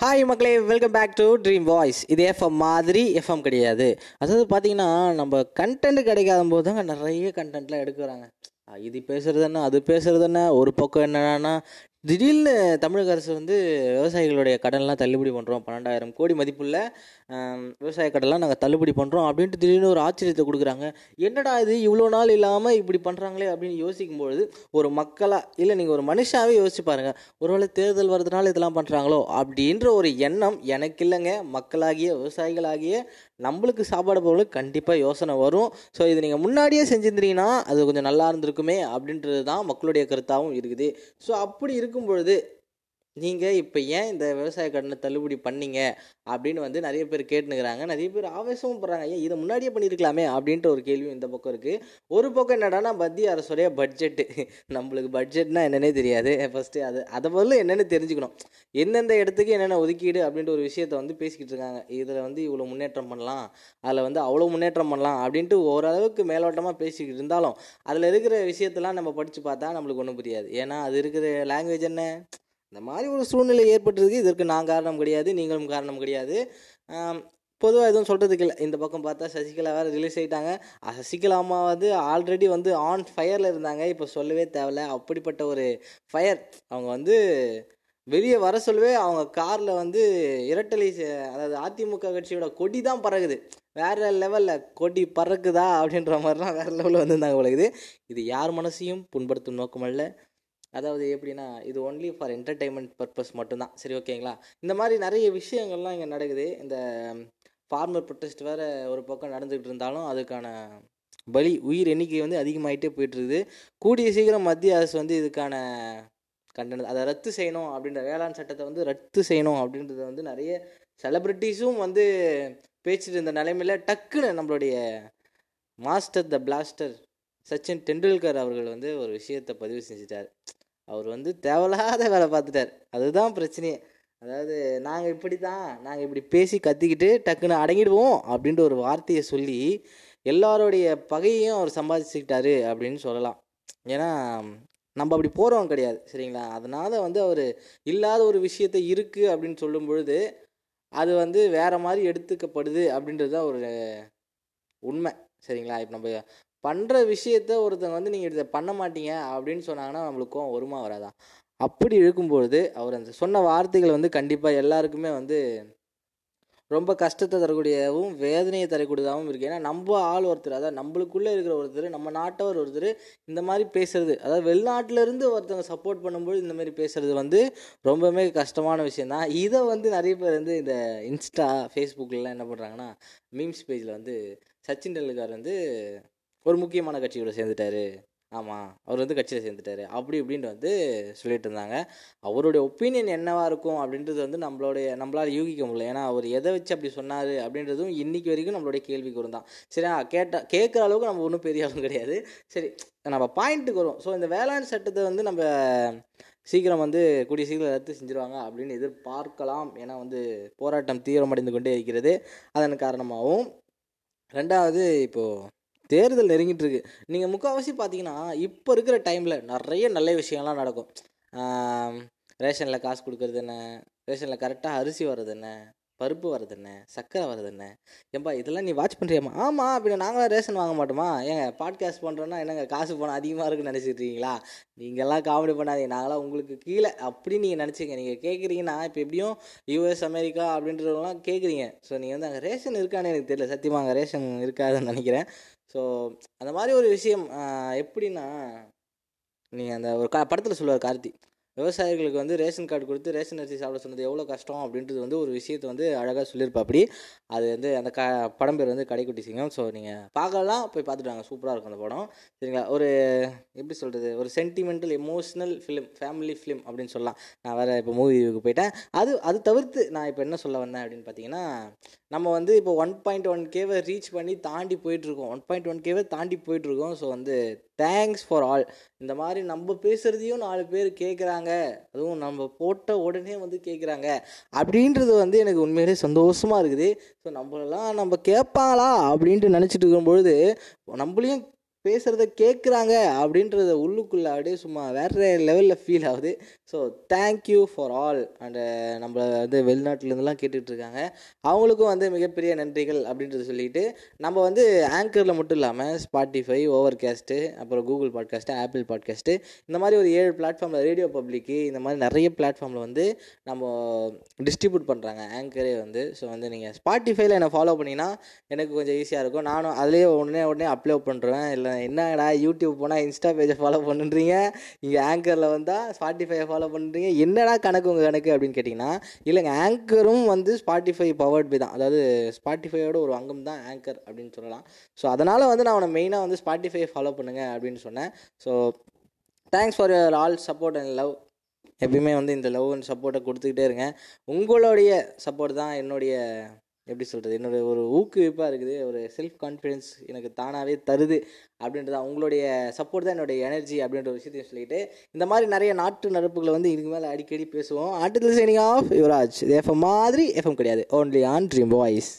Hi மக்களே. Welcome back to dream voice இது FM மாதிரி எஃப்எம் கிடையாது. அதாவது பார்த்தீங்கன்னா நம்ம கண்டென்ட் கிடைக்காத போது தாங்க நிறைய கண்டென்ட்லாம் எடுக்கிறாங்க இது பேசுறது என்ன அது பேசுறது என்ன ஒரு பக்கம் என்னென்னா திடீர்னு தமிழக அரசு வந்து விவசாயிகளுடைய கடன்லாம் தள்ளுபடி பண்ணுறோம் பன்னெண்டாயிரம் கோடி மதிப்புள்ள விவசாய கடன்லாம் நாங்கள் தள்ளுபடி பண்ணுறோம் அப்படின்ட்டு திடீர்னு ஒரு ஆச்சரியத்தை கொடுக்குறாங்க. என்னடா இது இவ்வளோ நாள் இல்லாமல் இப்படி பண்ணுறாங்களே அப்படின்னு யோசிக்கும்பொழுது ஒரு மக்களாக இல்லை நீங்கள் ஒரு மனுஷாவே யோசிச்சு பாருங்கள் ஒருவேளை தேர்தல் வர்றதுனால இதெல்லாம் பண்ணுறாங்களோ அப்படின்ற ஒரு எண்ணம் எனக்கு இல்லைங்க. மக்களாகிய விவசாயிகளாகிய நம்மளுக்கு சாப்பாடு பொருள் கண்டிப்பாக யோசனை வரும். ஸோ இது நீங்கள் முன்னாடியே செஞ்சுருந்தீங்கன்னா அது கொஞ்சம் நல்லா இருந்திருக்குமே அப்படின்றது தான் மக்களுடைய கருத்தாகவும் இருக்குது. ஸோ அப்படி இருக்கும் பொழுது நீங்கள் இப்போ ஏன் இந்த விவசாய கடனை தள்ளுபடி பண்ணீங்க? அப்படின்னு வந்து நிறைய பேர் கேட்டுனுக்குறாங்க நிறைய பேர் ஆவேசமும் படுறாங்க. ஏன் இதை முன்னாடியே பண்ணியிருக்கலாமே? அப்படின்ற ஒரு கேள்வியும் இந்த பக்கம் இருக்குது ஒரு பக்கம் என்னடான்னா மத்திய அரசுடைய பட்ஜெட்டு நம்மளுக்கு பட்ஜெட்னா என்னன்னே தெரியாது. ஃபஸ்ட்டு அது அதை முதல்ல என்னென்னு தெரிஞ்சுக்கணும். எந்தெந்த இடத்துக்கு என்னென்ன ஒதுக்கீடு அப்படின்ற ஒரு விஷயத்த வந்து பேசிக்கிட்டு இருக்காங்க. இதில் வந்து இவ்வளோ முன்னேற்றம் பண்ணலாம். அதில் வந்து அவ்வளோ முன்னேற்றம் பண்ணலாம் அப்படின்ட்டு ஓரளவுக்கு மேலோட்டமாக பேசிக்கிட்டு இருந்தாலும் அதில் இருக்கிற விஷயத்தெல்லாம் நம்ம படித்து பார்த்தா நம்மளுக்கு ஒன்றும் புரியாது. ஏன்னா அது இருக்கிற லாங்குவேஜ் என்ன? இந்த மாதிரி ஒரு சூழ்நிலை ஏற்பட்டிருக்கு. இதற்கு நான் காரணம் கிடையாது நீங்களும் காரணம் கிடையாது. பொதுவாக எதுவும் சொல்கிறதுக்கு இல்லை. இந்த பக்கம் பார்த்தா சசிகலா வேறு ரிலீஸ் ஆகிட்டாங்க சசிகலா அம்மா வந்து ஆல்ரெடி வந்து ஆன் ஃபயரில் இருந்தாங்க. இப்போ சொல்லவே தேவையில்ல. அப்படிப்பட்ட ஒரு ஃபயர் அவங்க வந்து வெளியே வர சொல்லவே அவங்க காரில் வந்து இரட்டலை அதாவது அதிமுக கட்சியோட கொடி தான் பறகுது வேற லெவலில் கொடி பறக்குதா அப்படின்ற மாதிரிலாம் வேறு லெவலில் வந்திருந்தாங்க உலகுது இது யார் மனசையும் புண்படுத்தும் நோக்கமல்ல அதாவது எப்படின்னா இது ஒன்லி ஃபார் என்டர்டைன்மெண்ட் பர்பஸ் மட்டும்தான். சரி ஓகேங்களா? இந்த மாதிரி நிறைய விஷயங்கள்லாம் இங்கே நடக்குது. இந்த ஃபார்மர் ப்ரொட்டஸ்ட் வேறு ஒரு பக்கம் நடந்துக்கிட்டு இருந்தாலும் அதுக்கான பலி உயிர் எண்ணிக்கை வந்து அதிகமாயிட்டே போயிட்டுருக்குது. கூடிய சீக்கிரம் மத்திய அரசு வந்து இதுக்கான கண்டனம் அதை ரத்து செய்யணும் அப்படின்ற வேளாண் சட்டத்தை வந்து ரத்து செய்யணும் அப்படின்றத வந்து நிறைய செலிப்ரிட்டிஸும் வந்து பேசிட்டு இருந்த நிலைமையில டக்குன்னு நம்மளுடைய master the blaster Sachin Tendulkar அவர்கள் வந்து ஒரு விஷயத்தை பதிவு செஞ்சிட்டார். அவர் வந்து தேவையில்லாத வேலை பார்த்துட்டார். அதுதான் பிரச்சனையே. அதாவது நாங்கள் இப்படி தான் நாங்கள் இப்படி பேசி கத்திக்கிட்டு டக்குன்னு அடங்கிடுவோம் அப்படின்ற ஒரு வார்த்தையை சொல்லி எல்லாருடைய பகையையும் அவர் சம்பாதிச்சுக்கிட்டாரு அப்படின்னு சொல்லலாம். ஏன்னா நம்ம அப்படி போகிறவங்க கிடையாது சரிங்களா? அதனால் வந்து அவர் இல்லாத ஒரு விஷயத்தை இருக்குது அப்படின்னு சொல்லும் பொழுது அது வந்து வேறு மாதிரி எடுத்துக்கப்படுது அப்படின்றது தான் ஒரு உண்மை சரிங்களா? இப்போ நம்ம பண்ணுற விஷயத்த ஒருத்தவங்க வந்து நீங்கள் இதை பண்ண மாட்டீங்க அப்படின்னு சொன்னாங்கன்னா நம்மளுக்கும் வருமா வராதா? அப்படி இருக்கும்பொழுது அவர் அந்த சொன்ன வார்த்தைகள் வந்து கண்டிப்பாக எல்லாருக்குமே வந்து ரொம்ப கஷ்டத்தை தரக்கூடியதாகவும் வேதனையை தரக்கூடியதாகவும் இருக்குது ஏன்னா நம்ம ஆள் ஒருத்தர் அதாவது நம்மளுக்குள்ளே இருக்கிற ஒருத்தர் நம்ம நாட்டவர் ஒருத்தர் இந்த மாதிரி பேசுறது அதாவது வெளிநாட்டிலேருந்து ஒருத்தவங்க சப்போர்ட் பண்ணும்போது இந்த மாதிரி பேசுறது வந்து ரொம்பவுமே கஷ்டமான விஷயம் தான் இதை வந்து நிறைய பேர் வந்து இந்த இன்ஸ்டா ஃபேஸ்புக்கிலலாம் என்ன பண்ணுறாங்கன்னா மீம்ஸ் பேஜில் வந்து சச்சின் டெண்டுல்கர் வந்து ஒரு முக்கியமான கட்சியோட சேர்ந்துட்டாரு. ஆமாம் அவர் வந்து கட்சியில் சேர்ந்துட்டாரு. அப்படி இப்படின்ட்டு வந்து சொல்லிட்டு இருந்தாங்க. அவருடைய ஒப்பீனியன் என்னவாக இருக்கும் அப்படின்றது வந்து நம்மளுடைய நம்மளால் யூகிக்க முடியல. ஏன்னா அவர் எதை வச்சு அப்படி சொன்னார் அப்படின்றதும் இன்னைக்கு வரைக்கும் நம்மளுடைய கேள்விக்கு வரும் தான் சரி கேட்டால் கேட்குற அளவுக்கு நம்ம ஒன்றும் பெரிய ஆளும் கிடையாது. சரி நம்ம பாயிண்ட்டுக்கு வரும். ஸோ இந்த வேளாண் சட்டத்தை வந்து நம்ம சீக்கிரம் வந்து கூடிய சீக்கிரம் ரத்து செஞ்சுருவாங்க அப்படின்னு எதிர்பார்க்கலாம். ஏன்னா வந்து போராட்டம் தீவிரமடைந்து கொண்டே இருக்கிறது. அதன் காரணமாகவும் ரெண்டாவது இப்போது தேர்தல் நெருங்கிட்டு இருக்கு நீங்கள் முக்கால்வாசி பார்த்தீங்கன்னா இப்போ இருக்கிற டைமில் நிறைய நல்ல விஷயம்லாம் நடக்கும். ரேஷனில் காசு கொடுக்கறது என்ன? ரேஷனில் கரெக்டாக அரிசி வர்றது என்ன? பருப்பு வரது என்ன சர்க்கரை வரது என்ன ஏம்பா இதெல்லாம் நீ வாட்ச் பண்ணுறியம்மா ஆமாம் அப்படி நாங்களாம் ரேஷன் வாங்க மாட்டோமா? ஏங்க பாட்காஸ்ட் பண்ணுறோன்னா என்னங்க காசு போனால் அதிகமாக இருக்குன்னு நினச்சிட்டு இருக்கீங்களா? நீங்கள்லாம் காமெடி பண்ணாதீங்க. நாங்களாம் உங்களுக்கு கீழே அப்படி நீங்கள் நினச்சிங்க. நீங்கள் கேட்குறீங்கன்னா இப்போ எப்படியும் யூஎஸ் அமெரிக்கா அப்படின்றவங்களாம் கேட்குறீங்க ஸோ நீங்கள் வந்து அங்கே ரேஷன் இருக்கான்னு எனக்கு தெரியல. சத்தியமாக அங்கே ரேஷன் இருக்காதுன்னு நினைக்கிறேன். ஸோ அந்த மாதிரி ஒரு விஷயம் எப்படின்னா நீங்கள் அந்த ஒரு கா படத்தில் சொல்லுவார் கார்த்தி. விவசாயிகளுக்கு வந்து ரேஷன் கார்டு கொடுத்து ரேஷன் அரிசி சாப்பிட சொன்னது எவ்வளோ கஷ்டம் அப்படின்றது வந்து ஒரு விஷயத்தை வந்து அழகாக சொல்லியிருப்பாப்படி. அது வந்து அந்த க படம் பேர் வந்து கடைக்குட்டி சிங்கம். ஸோ நீங்கள் பார்க்கலாம் போய் பார்த்துட்டாங்க சூப்பராக இருக்கும் அந்த படம். சரிங்களா? ஒரு எப்படி சொல்கிறது ஒரு sentimental emotional film family film அப்படின்னு சொல்லலாம். நான் வேறு இப்போ மூவிக்கு போயிட்டேன். அது அது தவிர்த்து நான் இப்போ என்ன சொல்ல வந்தேன் அப்படின்னு பார்த்தீங்கன்னா நம்ம வந்து இப்போ ஒன் பாயிண்ட் ஒன் கேவை ரீச் பண்ணி தாண்டி போயிட்டுருக்கோம் ஒன் பாயிண்ட் ஒன் கேவை தாண்டி போயிட்டுருக்கோம் ஸோ வந்து தேங்க்ஸ் ஃபார் ஆல் இந்த மாதிரி நம்ம பேசுகிறதையும் நாலு பேர் கேட்குறாங்க அதுவும் நம்ம போட்ட உடனே வந்து கேட்குறாங்க அப்படின்றது வந்து எனக்கு உண்மையிலே சந்தோஷமாக இருக்குது. ஸோ நம்மளெல்லாம் நம்ம கேட்பாங்களா அப்படின்ட்டு நினச்சிட்டு இருக்கும்பொழுது நம்மளையும் பேசுகிறத கேட்குறாங்க அப்படின்றத உள்ளுக்குள்ளே அப்படியே சும்மா வேறு லெவலில் ஃபீல் ஆகுது. So thank you for all and நம்மளை வந்து வெளிநாட்டிலேருந்துலாம் கேட்டுட்டு இருக்காங்க. அவங்களுக்கும் வந்து மிகப்பெரிய நன்றிகள் அப்படின்றத சொல்லிட்டு நம்ம வந்து ஆங்கரில் மட்டும் இல்லாமல் ஸ்பாட்டிஃபை ஓவர் கேஸ்ட்டு அப்புறம் கூகுள் பாட்காஸ்ட்டு ஆப்பிள் பாட்காஸ்ட்டு இந்த மாதிரி ஒரு ஏழு பிளாட்ஃபார்மில் ரேடியோ பப்ளிக்கு இந்த மாதிரி நிறைய பிளாட்ஃபார்மில் வந்து நம்ம டிஸ்ட்ரிபியூட் பண்ணுறாங்க ஆங்கரே வந்து. ஸோ வந்து நீங்கள் ஸ்பாட்டிஃபைல என்னை ஃபாலோ பண்ணிங்கன்னா எனக்கு கொஞ்சம் ஈஸியாக இருக்கும். நானும் அதுலேயே உடனே உடனே அப்லோட் பண்ணுறேன் இல்லை என்னடா யூடியூப் போனால் இன்ஸ்டா பேஜை ஃபாலோ பண்ணுறீங்க இங்கே ஆங்கரில் வந்தால் ஸ்பாட்டிஃபையை ஃபாலோ பண்ணுறீங்க? என்னடா கணக்கு உங்கள் கணக்கு அப்படின்னு கேட்டிங்கன்னா இல்லைங்க ஆங்கரும் வந்து ஸ்பாட்டிஃபை பவர்ட் பை தான். அதாவது ஸ்பாட்டிஃபையோட ஒரு அங்கம் தான் ஆங்கர் அப்படின்னு சொல்லலாம். ஸோ அதனால் வந்து நான் அவனை மெயினாக வந்து ஸ்பாட்டிஃபை ஃபாலோ பண்ணுங்க அப்படின்னு சொன்னேன். So thanks for your all support and love எப்பயுமே வந்து இந்த லவ் அண்ட் சப்போர்ட்டை கொடுத்துக்கிட்டே இருங்க. உங்களுடைய சப்போர்ட் தான் என்னுடைய எப்படி சொல்கிறது என்னுடைய ஒரு ஊக்குவிப்பாக இருக்குது. ஒரு செல்ஃப் கான்ஃபிடென்ஸ் எனக்கு தானாகவே தருது அப்படின்றத அவங்களுடைய சப்போர்ட் தான் என்னுடைய எனர்ஜி அப்படின்ற ஒரு விஷயத்தையும் சொல்லிட்டு இந்த மாதிரி நிறைய நாட்டு நடப்புகளை வந்து இதுக்கு மேலே அடிக்கடி பேசுவோம். ஆட்டத்தில் சைனிங் ஆஃப் யுவராஜ். இது எஃப்எம் மாதிரி எஃப்எம் கிடையாது. Only on Dream voice